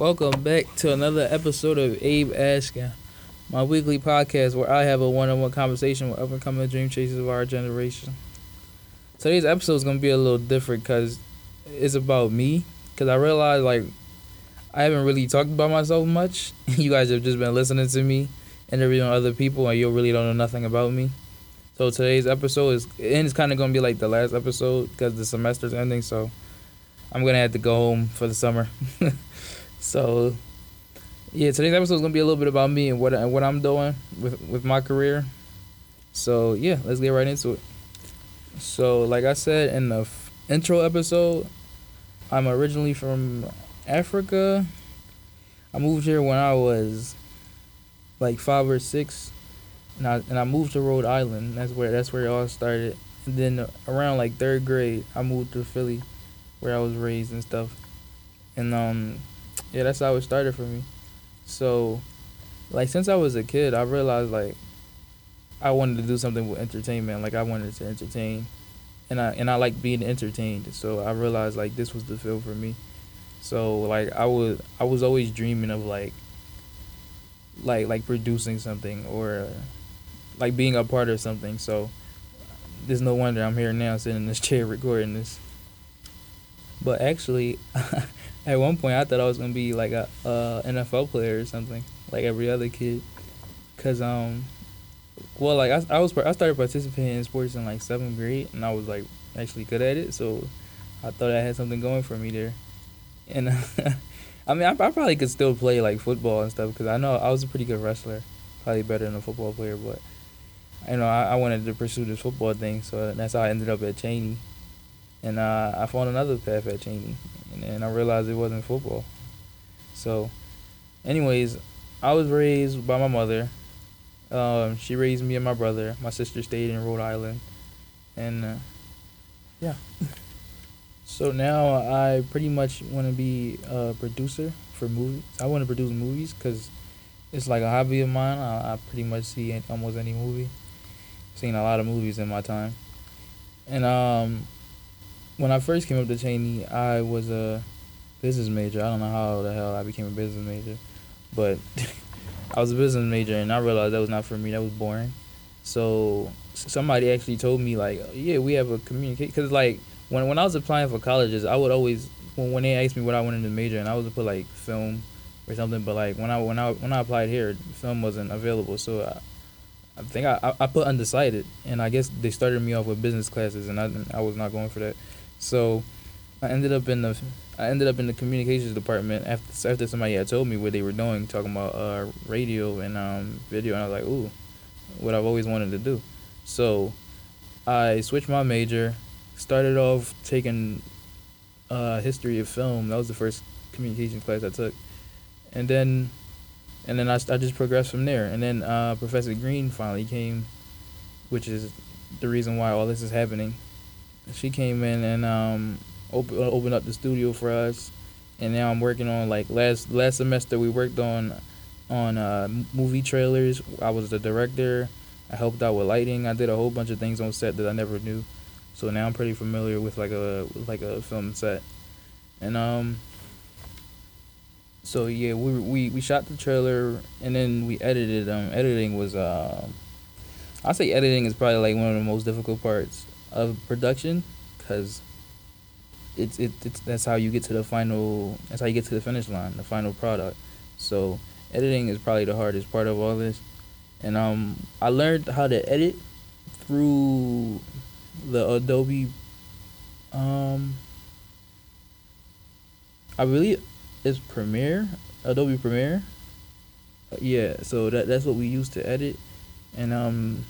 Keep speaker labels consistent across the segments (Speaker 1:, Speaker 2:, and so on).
Speaker 1: Welcome back to another episode of Abe Asking, my weekly podcast where I have a one-on-one conversation with up and coming dream chasers of our generation. Today's episode is gonna be a little different because it's about me. Because I realized like I haven't really talked about myself much. you guys have just been listening to me, interviewing other people, and you really don't know nothing about me. So today's episode is and it's kind of gonna be like the last episode because the semester's ending. So I'm gonna have to go home for the summer. so yeah, today's episode is gonna be a little bit about me and what and what I'm doing with with my career. So yeah, let's get right into it. So like I said in the f- intro episode, I'm originally from Africa. I moved here when I was like five or six, and I and I moved to Rhode Island. That's where that's where it all started. And then around like third grade, I moved to Philly, where I was raised and stuff. And um, yeah, that's how it started for me. So, like since I was a kid, I realized like I wanted to do something with entertainment. Like I wanted to entertain, and I and I like being entertained. So I realized like this was the field for me. So like I was I was always dreaming of like like like producing something or like being a part of something. So there's no wonder I'm here now sitting in this chair recording this. But actually, at one point I thought I was gonna be like a, a NFL player or something, like every other kid, cause um, well like I I was I started participating in sports in like seventh grade and I was like actually good at it, so I thought I had something going for me there, and I mean I, I probably could still play like football and stuff because I know I was a pretty good wrestler, probably better than a football player, but you know I, I wanted to pursue this football thing, so that's how I ended up at Cheyney and uh, I found another path at Cheyney, and, and I realized it wasn't football. So, anyways, I was raised by my mother. Um, she raised me and my brother. My sister stayed in Rhode Island, and uh, yeah. so now I pretty much want to be a producer for movies. I want to produce movies because it's like a hobby of mine. I, I pretty much see almost any movie. I've seen a lot of movies in my time, and um, when I first came up to Cheyney, I was a business major. I don't know how the hell I became a business major, but I was a business major, and I realized that was not for me. That was boring. So somebody actually told me like, yeah, we have a communicate because like when when I was applying for colleges, I would always when when they asked me what I wanted to major, and I was to put like film or something. But like when I when I when I applied here, film wasn't available, so I, I think I, I put undecided, and I guess they started me off with business classes, and I I was not going for that. So I ended up in the I ended up in the communications department after after somebody had told me what they were doing, talking about uh, radio and um, video, and I was like, ooh, what I've always wanted to do. So I switched my major, started off taking uh, history of film. That was the first communication class I took, and then and then I, I just progressed from there. And then uh, Professor Green finally came, which is the reason why all this is happening she came in and um open, opened up the studio for us, and now I'm working on like last last semester we worked on on uh, movie trailers. I was the director. I helped out with lighting. I did a whole bunch of things on set that I never knew. So now I'm pretty familiar with like a like a film set, and um. So yeah, we we we shot the trailer and then we edited. Um, editing was uh, I say editing is probably like one of the most difficult parts of production because it's it, it's that's how you get to the final that's how you get to the finish line the final product. So editing is probably the hardest part of all this. And um i learned how to edit through the adobe um i believe it's premiere adobe premiere. Yeah so that that's what we use to edit. And um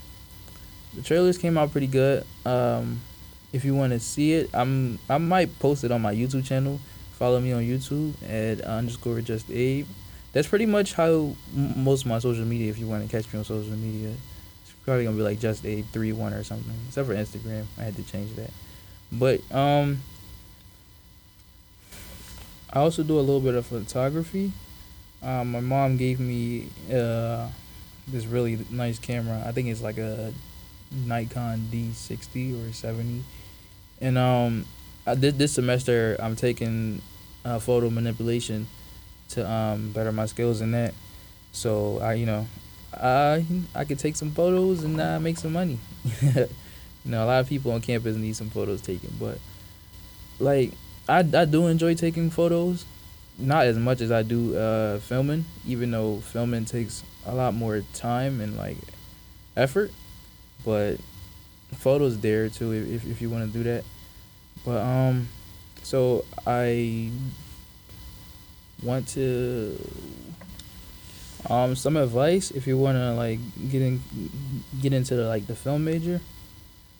Speaker 1: the trailers came out pretty good. Um, if you want to see it, I'm I might post it on my YouTube channel. Follow me on YouTube at underscore just Abe. That's pretty much how m- most of my social media. If you want to catch me on social media, it's probably gonna be like just Abe three one or something. Except for Instagram, I had to change that. But um, I also do a little bit of photography. Um, my mom gave me uh, this really nice camera. I think it's like a Nikon D60 or 70. And um, I did this semester. I'm taking uh, photo manipulation to um, better my skills in that. So I, you know, I I could take some photos and uh, make some money. you know, a lot of people on campus need some photos taken, but like I I do enjoy taking photos, not as much as I do uh, filming. Even though filming takes a lot more time and like effort, but photos there too if if you want to do that. But um, so I want to um some advice if you want to like get in get into the, like the film major.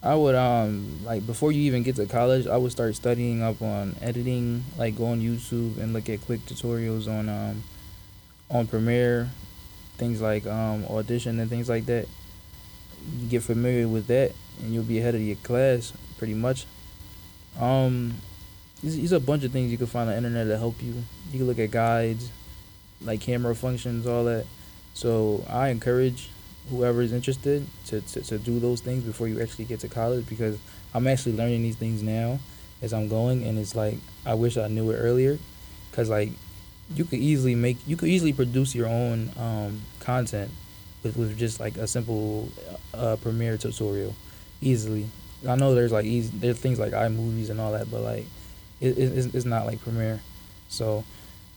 Speaker 1: I would um like before you even get to college, I would start studying up on editing, like go on YouTube and look at quick tutorials on um on Premiere, things like um Audition and things like that. You get familiar with that, and you'll be ahead of your class pretty much. Um, there's, a bunch of things you can find on the internet that help you. You can look at guides, like camera functions, all that. So I encourage whoever is interested to, to, to do those things before you actually get to college because I'm actually learning these things now as I'm going, and it's like I wish I knew it earlier, because like you could easily make you could easily produce your own um, content with, with just like a simple uh, Premiere tutorial easily. I know there's like easy there's things like iMovies and all that, but like it, it it's not like Premiere. So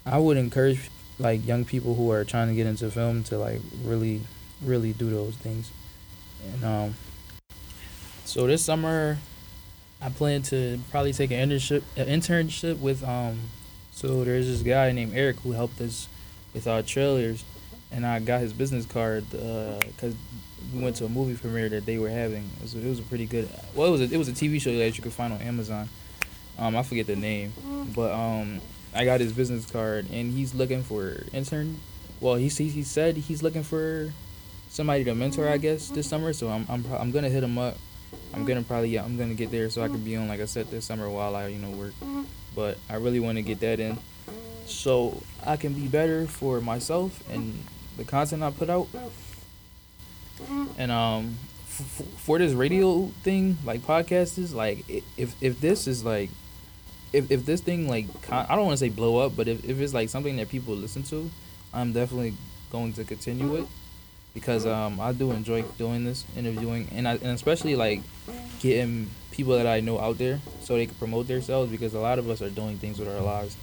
Speaker 1: I would encourage like young people who are trying to get into film to like really really do those things. And um so this summer I plan to probably take an internship an internship with um so there's this guy named Eric who helped us with our trailers and I got his business card because uh, we went to a movie premiere that they were having. It was, it was a pretty good. Well, it was a, it was a TV show that you could find on Amazon. Um, I forget the name, but um, I got his business card, and he's looking for intern. Well, he he said he's looking for somebody to mentor, I guess, this summer. So I'm I'm I'm gonna hit him up. I'm gonna probably yeah, I'm gonna get there so I can be on like I said this summer while I you know work. But I really want to get that in, so I can be better for myself and the content I put out. And um, f- for this radio thing, like podcast is like if if this is like if if this thing like I don't want to say blow up, but if if it's like something that people listen to, I'm definitely going to continue it because um I do enjoy doing this interviewing and I and especially like getting people that I know out there so they can promote themselves because a lot of us are doing things with our lives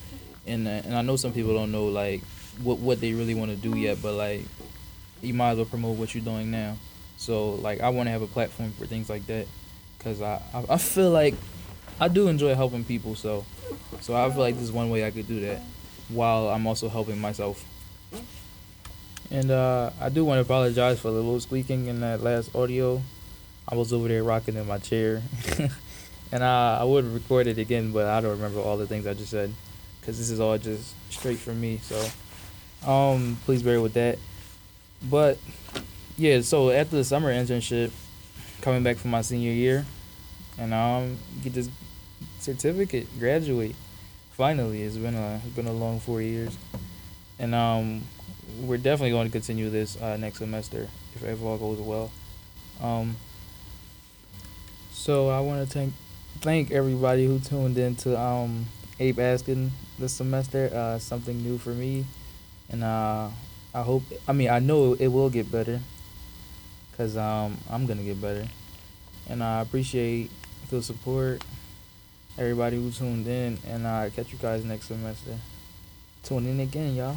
Speaker 1: and and I know some people don't know like what what they really want to do yet, but like you might as well promote what you're doing now. So like I want to have a platform for things like that, cause I, I I feel like I do enjoy helping people. So so I feel like this is one way I could do that, while I'm also helping myself. And uh, I do want to apologize for the little squeaking in that last audio. I was over there rocking in my chair, and I, I would record it again, but I don't remember all the things I just said, cause this is all just straight from me. So. Um, please bear with that. But yeah, so after the summer internship, coming back from my senior year, and um, get this certificate, graduate. Finally, it's been a it's been a long four years, and um, we're definitely going to continue this uh, next semester if, if all goes well. Um, so I want to thank thank everybody who tuned in to um, Abe Asking this semester. Uh, something new for me and uh, I hope. I mean, I know it will get better, cause um, I'm gonna get better, and I appreciate the support, everybody who tuned in, and I uh, catch you guys next semester. Tune in again, y'all.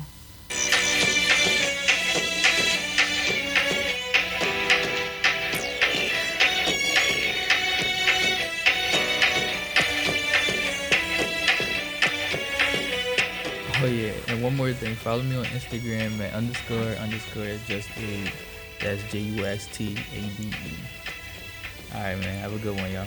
Speaker 1: Oh yeah, and one more thing. Follow me on Instagram at underscore underscore just a. That's J U S T A B E. All right, man. Have a good one, y'all.